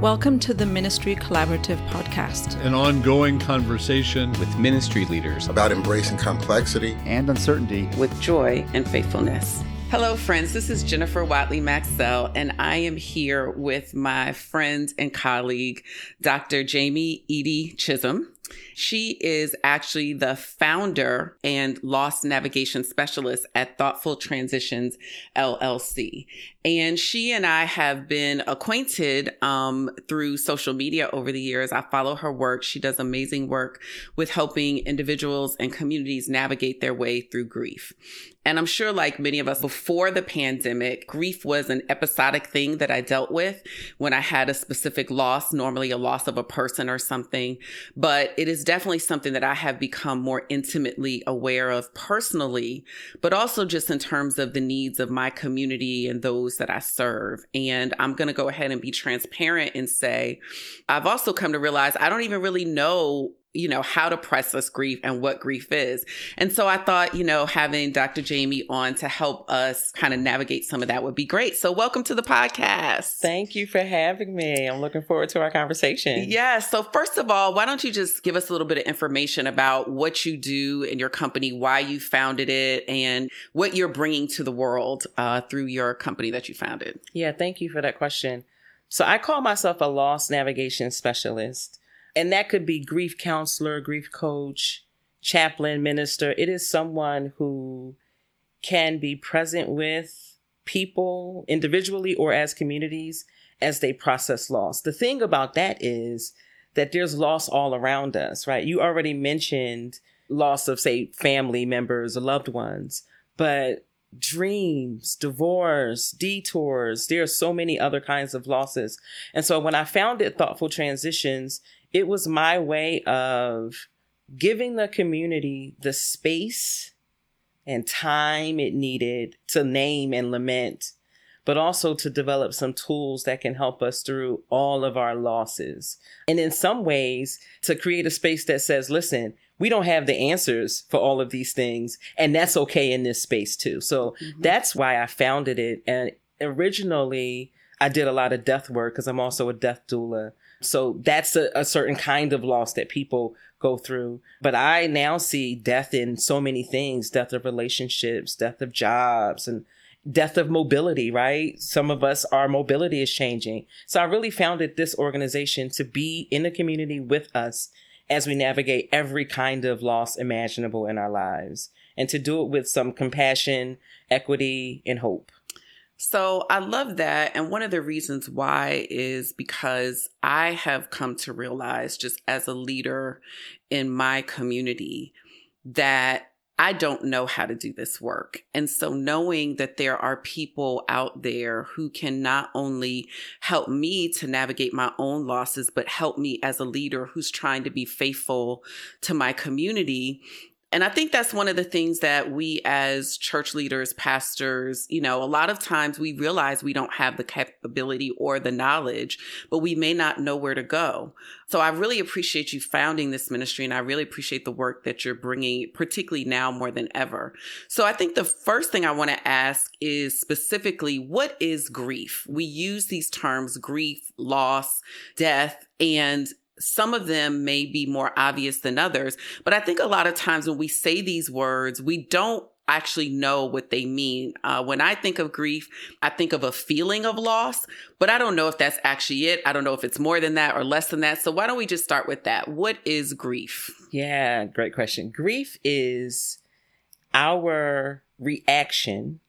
Welcome to the Ministry Collaborative podcast, an ongoing conversation with ministry leaders about embracing complexity and uncertainty with joy and faithfulness. Hello, friends. This is Jennifer Watley Maxell, and I am here with my friend and colleague, Dr. Jamie Eaddy-Chism. She is actually the founder and loss navigation specialist at Thoughtful Transitions LLC. And she and I have been acquainted um, through social media over the years. I follow her work. She does amazing work with helping individuals and communities navigate their way through grief. And I'm sure, like many of us before the pandemic, grief was an episodic thing that I dealt with when I had a specific loss, normally a loss of a person or something. But it is definitely something that I have become more intimately aware of personally, but also just in terms of the needs of my community and those that I serve. And I'm going to go ahead and be transparent and say, I've also come to realize I don't even really know you know, how to process grief and what grief is. And so I thought, you know, having Dr. Jamie on to help us kind of navigate some of that would be great. So welcome to the podcast. Thank you for having me. I'm looking forward to our conversation. Yeah. So first of all, why don't you just give us a little bit of information about what you do in your company, why you founded it, and what you're bringing to the world uh, through your company that you founded? Yeah. Thank you for that question. So I call myself a loss navigation specialist. And that could be grief counselor, grief coach, chaplain, minister. It is someone who can be present with people individually or as communities as they process loss. The thing about that is that there's loss all around us, right? You already mentioned loss of, say, family members or loved ones, but dreams, divorce, detours, there are so many other kinds of losses. And so when I founded Thoughtful Transitions, it was my way of giving the community the space and time it needed to name and lament, but also to develop some tools that can help us through all of our losses. And in some ways, to create a space that says, listen, we don't have the answers for all of these things, and that's okay in this space too. So mm-hmm. that's why I founded it. And originally, I did a lot of death work because I'm also a death doula. So that's a, a, certain kind of loss that people go through. But I now see death in so many things death of relationships, death of jobs, and death of mobility, right? Some of us, our mobility is changing. So I really founded this organization to be in the community with us as we navigate every kind of loss imaginable in our lives and to do it with some compassion, equity, and hope. So I love that. And one of the reasons why is because I have come to realize, just as a leader in my community, that I don't know how to do this work. And so knowing that there are people out there who can not only help me to navigate my own losses, but help me as a leader who's trying to be faithful to my community and I think that's one of the things that we as church leaders, pastors, you know, a lot of times we realize we don't have the capability or the knowledge, but we may not know where to go. So I really appreciate you founding this ministry and I really appreciate the work that you're bringing, particularly now more than ever. So I think the first thing I want to ask is specifically, what is grief? We use these terms, grief, loss, death, and some of them may be more obvious than others, but I think a lot of times when we say these words, we don't actually know what they mean. Uh, when I think of grief, I think of a feeling of loss, but I don't know if that's actually it. I don't know if it's more than that or less than that. So why don't we just start with that? What is grief? Yeah, great question. Grief is our reaction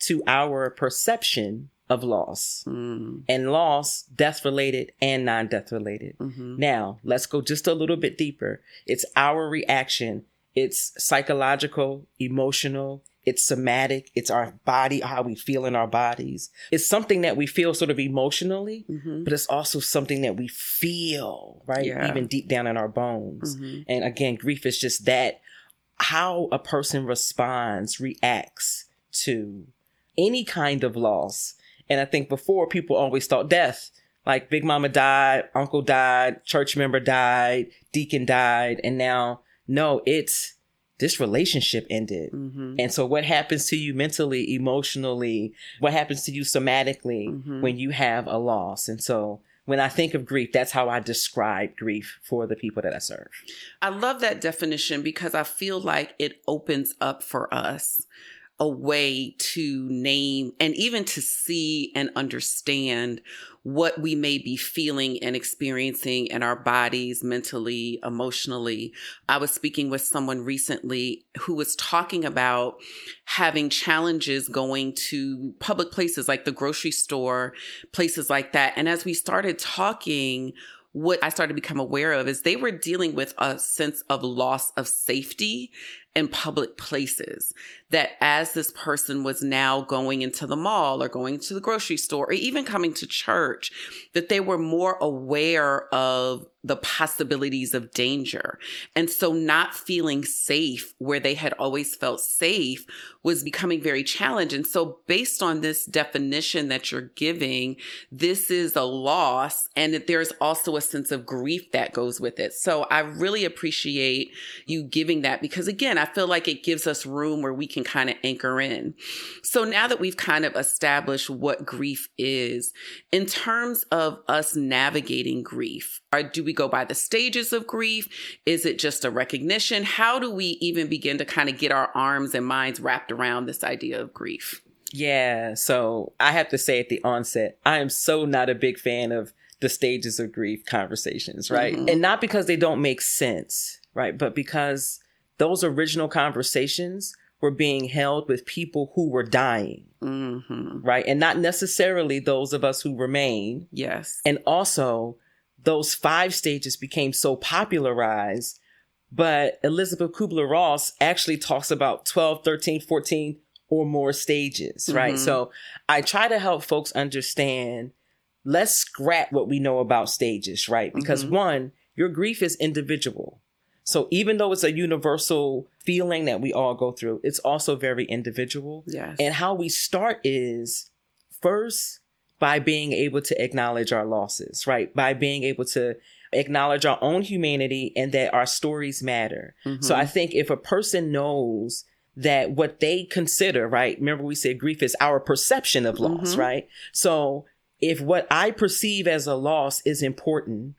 to our perception of loss mm. and loss death related and non-death related mm-hmm. now let's go just a little bit deeper it's our reaction it's psychological emotional it's somatic it's our body how we feel in our bodies it's something that we feel sort of emotionally mm-hmm. but it's also something that we feel right yeah. even deep down in our bones mm-hmm. and again grief is just that how a person responds reacts to any kind of loss and I think before people always thought death, like Big Mama died, Uncle died, church member died, Deacon died, and now no, it's this relationship ended. Mm-hmm. And so what happens to you mentally, emotionally, what happens to you somatically mm-hmm. when you have a loss? And so when I think of grief, that's how I describe grief for the people that I serve. I love that definition because I feel like it opens up for us a way to name and even to see and understand what we may be feeling and experiencing in our bodies, mentally, emotionally. I was speaking with someone recently who was talking about having challenges going to public places like the grocery store, places like that. And as we started talking, what I started to become aware of is they were dealing with a sense of loss of safety in public places. That as this person was now going into the mall or going to the grocery store or even coming to church, that they were more aware of the possibilities of danger. And so not feeling safe where they had always felt safe was becoming very challenged. And so based on this definition that you're giving, this is a loss and that there's also a sense of grief that goes with it. So I really appreciate you giving that because again, I feel like it gives us room where we can kind of anchor in. So now that we've kind of established what grief is, in terms of us navigating grief, or do we go by the stages of grief? Is it just a recognition? How do we even begin to kind of get our arms and minds wrapped around this idea of grief? Yeah. So I have to say at the onset, I am so not a big fan of the stages of grief conversations, right? Mm-hmm. And not because they don't make sense, right? But because those original conversations were being held with people who were dying, mm-hmm. right? And not necessarily those of us who remain. Yes. And also, those five stages became so popularized. But Elisabeth Kübler-Ross actually talks about 12, 13, 14 or more stages, right? Mm-hmm. So I try to help folks understand let's scrap what we know about stages, right? Because mm-hmm. one, your grief is individual. So even though it's a universal feeling that we all go through, it's also very individual. Yes. And how we start is first by being able to acknowledge our losses, right? By being able to acknowledge our own humanity and that our stories matter. Mm-hmm. So I think if a person knows that what they consider, right? Remember we said grief is our perception of loss, mm-hmm. right? So if what I perceive as a loss is important,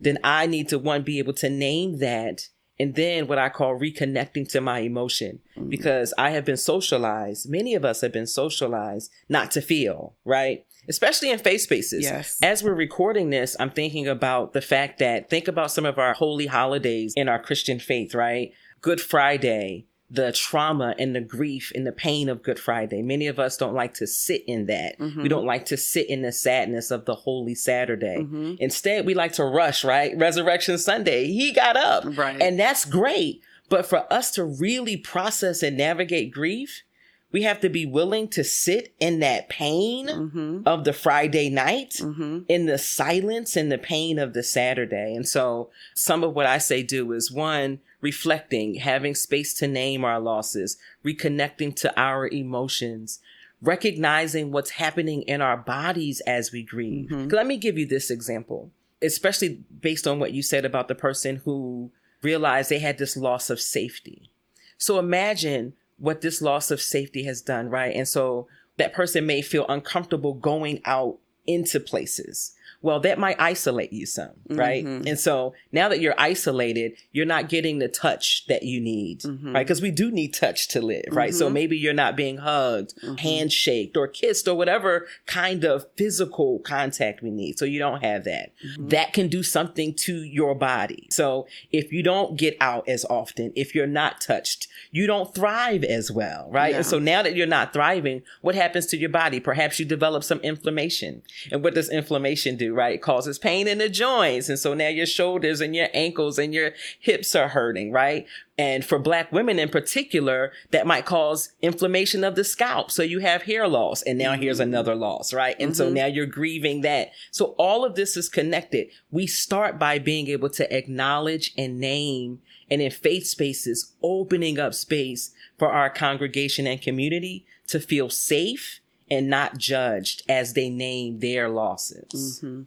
then I need to one be able to name that and then what I call reconnecting to my emotion mm-hmm. because I have been socialized. Many of us have been socialized not to feel, right? Especially in faith spaces. Yes. As we're recording this, I'm thinking about the fact that think about some of our holy holidays in our Christian faith, right? Good Friday, the trauma and the grief and the pain of Good Friday. Many of us don't like to sit in that. Mm-hmm. We don't like to sit in the sadness of the Holy Saturday. Mm-hmm. Instead, we like to rush, right? Resurrection Sunday, he got up. Right. And that's great. But for us to really process and navigate grief, we have to be willing to sit in that pain mm-hmm. of the Friday night, mm-hmm. in the silence and the pain of the Saturday. And so some of what I say do is one, reflecting, having space to name our losses, reconnecting to our emotions, recognizing what's happening in our bodies as we grieve. Mm-hmm. Let me give you this example, especially based on what you said about the person who realized they had this loss of safety. So imagine what this loss of safety has done, right? And so that person may feel uncomfortable going out into places well, that might isolate you some, right? Mm-hmm. And so now that you're isolated, you're not getting the touch that you need, mm-hmm. right? Because we do need touch to live, right? Mm-hmm. So maybe you're not being hugged, mm-hmm. handshaked, or kissed, or whatever kind of physical contact we need. So you don't have that. Mm-hmm. That can do something to your body. So if you don't get out as often, if you're not touched, you don't thrive as well, right? Yeah. And so now that you're not thriving, what happens to your body? Perhaps you develop some inflammation. And what does inflammation do? Right? It causes pain in the joints. And so now your shoulders and your ankles and your hips are hurting, right? And for black women in particular, that might cause inflammation of the scalp. So you have hair loss and now here's mm-hmm. another loss, right? And mm-hmm. so now you're grieving that. So all of this is connected. We start by being able to acknowledge and name and in faith spaces, opening up space for our congregation and community to feel safe and not judged as they name their losses. Mm-hmm.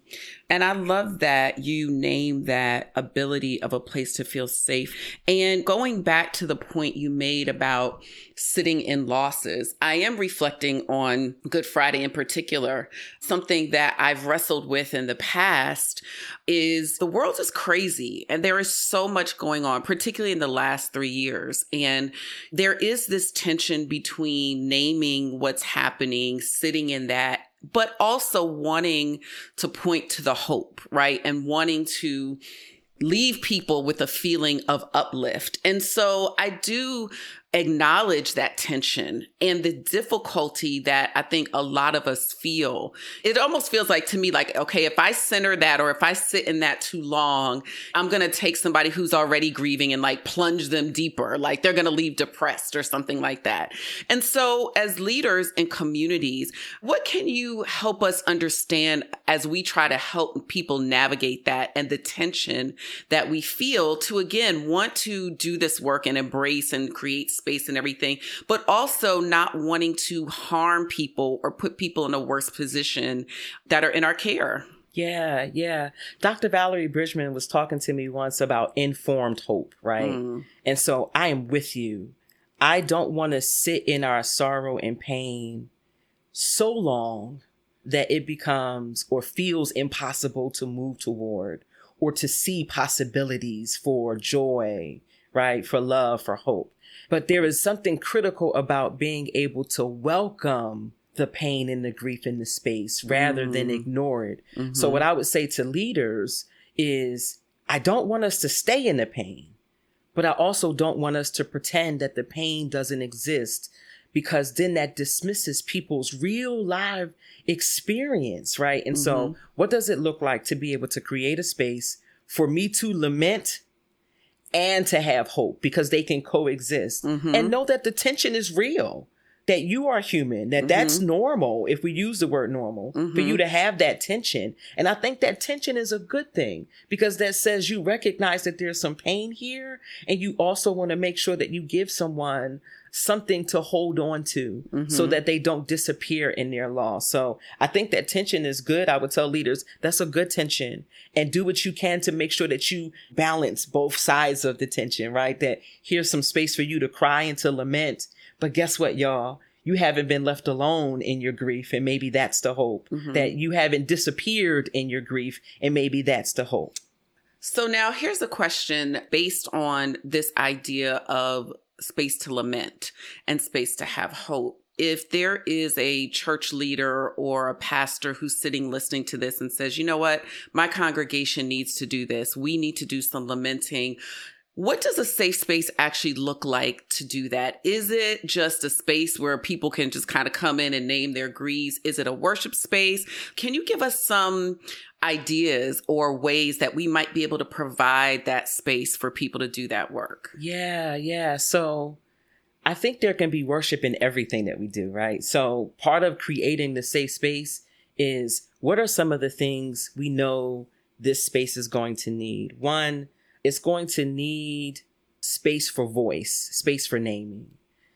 And I love that you name that ability of a place to feel safe. And going back to the point you made about sitting in losses, I am reflecting on Good Friday in particular. Something that I've wrestled with in the past is the world is crazy and there is so much going on, particularly in the last three years. And there is this tension between naming what's happening, sitting in that, but also wanting to point to the hope, right? And wanting to leave people with a feeling of uplift. And so I do acknowledge that tension and the difficulty that I think a lot of us feel. It almost feels like to me, like, okay, if I center that or if I sit in that too long, I'm going to take somebody who's already grieving and like plunge them deeper. Like they're going to leave depressed or something like that. And so, as leaders in communities, what can you help us understand as we try to help people navigate that and the tension that we feel to again want to do this work and embrace and create space and everything, but also not wanting to harm people or put people in a worse position that are in our care. Yeah, yeah. Dr. Valerie Bridgeman was talking to me once about informed hope, right? Mm. And so I am with you. I don't want to sit in our sorrow and pain so long that it becomes or feels impossible to move toward or to see possibilities for joy, right? For love, for hope. But there is something critical about being able to welcome the pain and the grief in the space rather mm. than ignore it. Mm-hmm. So what I would say to leaders is I don't want us to stay in the pain, but I also don't want us to pretend that the pain doesn't exist because then that dismisses people's real live experience, right? And mm-hmm. so what does it look like to be able to create a space for me to lament and to have hope because they can coexist mm-hmm. and know that the tension is real that you are human that mm-hmm. that's normal if we use the word normal mm-hmm. for you to have that tension and i think that tension is a good thing because that says you recognize that there's some pain here and you also want to make sure that you give someone something to hold on to mm-hmm. so that they don't disappear in their loss. So I think that tension is good. I would tell leaders that's a good tension and do what you can to make sure that you balance both sides of the tension, right? That here's some space for you to cry and to lament. But guess what, y'all? You haven't been left alone in your grief. And maybe that's the hope mm-hmm. that you haven't disappeared in your grief. And maybe that's the hope. So now here's a question based on this idea of space to lament and space to have hope. If there is a church leader or a pastor who's sitting listening to this and says, you know what, my congregation needs to do this, we need to do some lamenting. What does a safe space actually look like to do that? Is it just a space where people can just kind of come in and name their griefs? Is it a worship space? Can you give us some ideas or ways that we might be able to provide that space for people to do that work? Yeah, yeah. So I think there can be worship in everything that we do, right? So part of creating the safe space is what are some of the things we know this space is going to need? One, it's going to need space for voice, space for naming.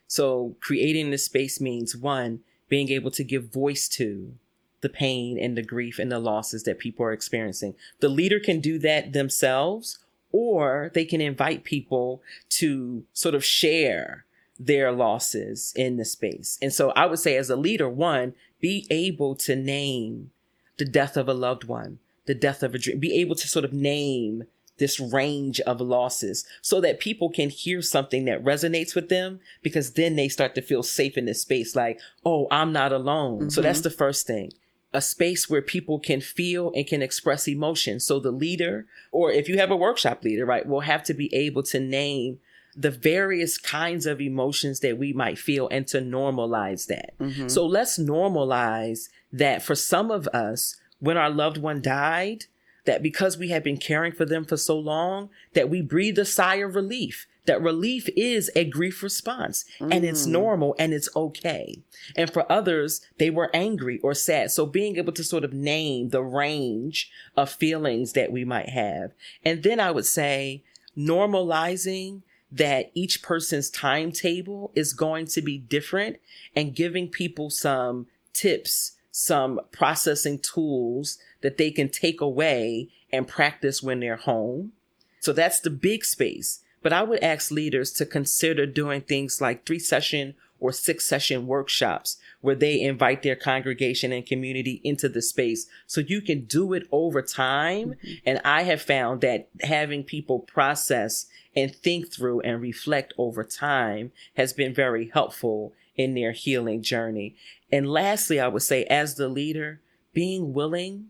So creating this space means one, being able to give voice to the pain and the grief and the losses that people are experiencing. The leader can do that themselves, or they can invite people to sort of share their losses in the space. And so I would say, as a leader, one, be able to name the death of a loved one, the death of a dream, be able to sort of name this range of losses so that people can hear something that resonates with them because then they start to feel safe in this space like, oh, I'm not alone. Mm-hmm. So that's mm-hmm. the first thing a space where people can feel and can express emotion. So the leader, or if you have a workshop leader, right, will have to be able to name the various kinds of emotions that we might feel and to normalize that. Mm-hmm. So let's normalize that for some of us, when our loved one died, that because we have been caring for them for so long, that we breathe a sigh of relief that relief is a grief response mm. and it's mm. normal and it's okay. And for others, they were angry or sad. So being able to sort of name the range of feelings that we might have. And then I would say normalizing that each person's timetable is going to be different and giving people some tips, some processing tools that they can take away and practice when they're home. So that's the big space. But I would ask leaders to consider doing things like three session or six session workshops where they invite their congregation and community into the space so you can do it over time. Mm-hmm. And I have found that having people process and think through and reflect over time has been very helpful in their healing journey. And lastly, I would say, as the leader, being willing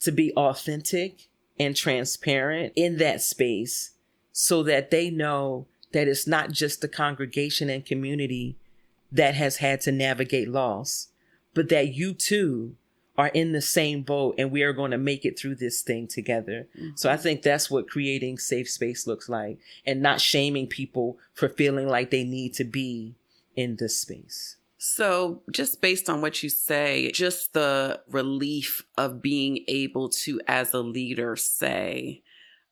to be authentic and transparent in that space so that they know that it's not just the congregation and community that has had to navigate loss, but that you too are in the same boat and we are going to make it through this thing together. Mm-hmm. So I think that's what creating safe space looks like and not shaming people for feeling like they need to be in this space. So, just based on what you say, just the relief of being able to, as a leader, say,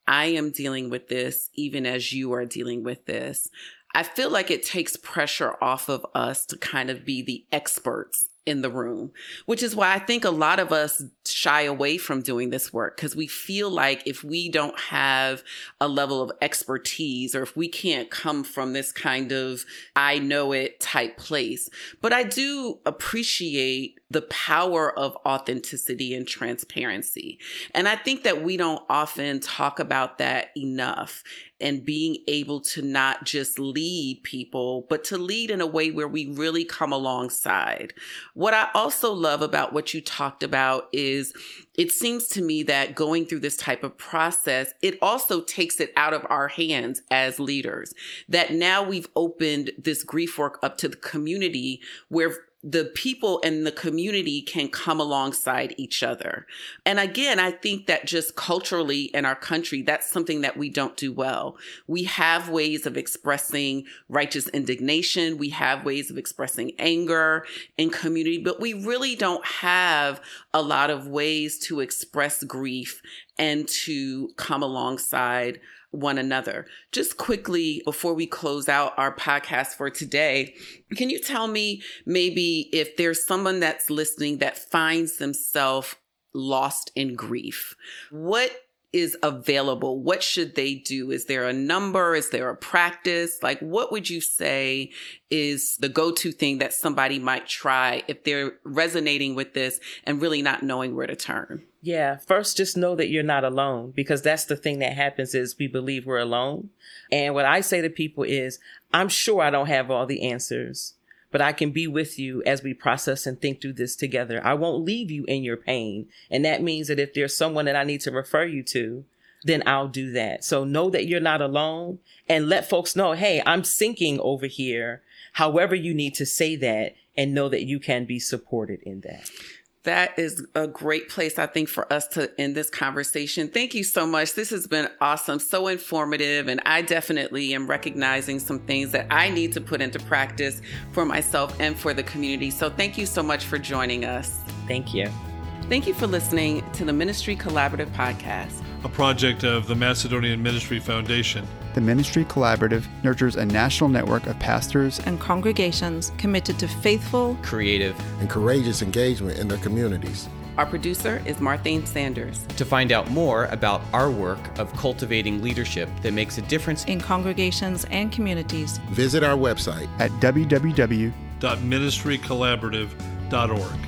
I am dealing with this even as you are dealing with this. I feel like it takes pressure off of us to kind of be the experts in the room, which is why I think a lot of us shy away from doing this work because we feel like if we don't have a level of expertise or if we can't come from this kind of I know it type place. But I do appreciate the power of authenticity and transparency. And I think that we don't often talk about that enough and being able to not just lead people, but to lead in a way where we really come alongside. What I also love about what you talked about is it seems to me that going through this type of process, it also takes it out of our hands as leaders. That now we've opened this grief work up to the community where the people and the community can come alongside each other. And again, I think that just culturally in our country, that's something that we don't do well. We have ways of expressing righteous indignation. We have ways of expressing anger in community, but we really don't have a lot of ways to express grief and to come alongside one another. Just quickly before we close out our podcast for today, can you tell me maybe if there's someone that's listening that finds themselves lost in grief? What is available, what should they do? Is there a number? Is there a practice? Like, what would you say is the go to thing that somebody might try if they're resonating with this and really not knowing where to turn? Yeah, first just know that you're not alone because that's the thing that happens is we believe we're alone. And what I say to people is, I'm sure I don't have all the answers but I can be with you as we process and think through this together. I won't leave you in your pain. And that means that if there's someone that I need to refer you to, then I'll do that. So know that you're not alone and let folks know, hey, I'm sinking over here. However, you need to say that and know that you can be supported in that that is a great place, I think, for us to end this conversation. Thank you so much. This has been awesome, so informative, and I definitely am recognizing some things that I need to put into practice for myself and for the community. So, thank you so much for joining us. Thank you. Thank you for listening to the Ministry Collaborative Podcast a project of the Macedonian Ministry Foundation. The Ministry Collaborative nurtures a national network of pastors and congregations committed to faithful, creative, and courageous engagement in their communities. Our producer is Marthane Sanders. To find out more about our work of cultivating leadership that makes a difference in congregations and communities, visit our website at www.ministrycollaborative.org.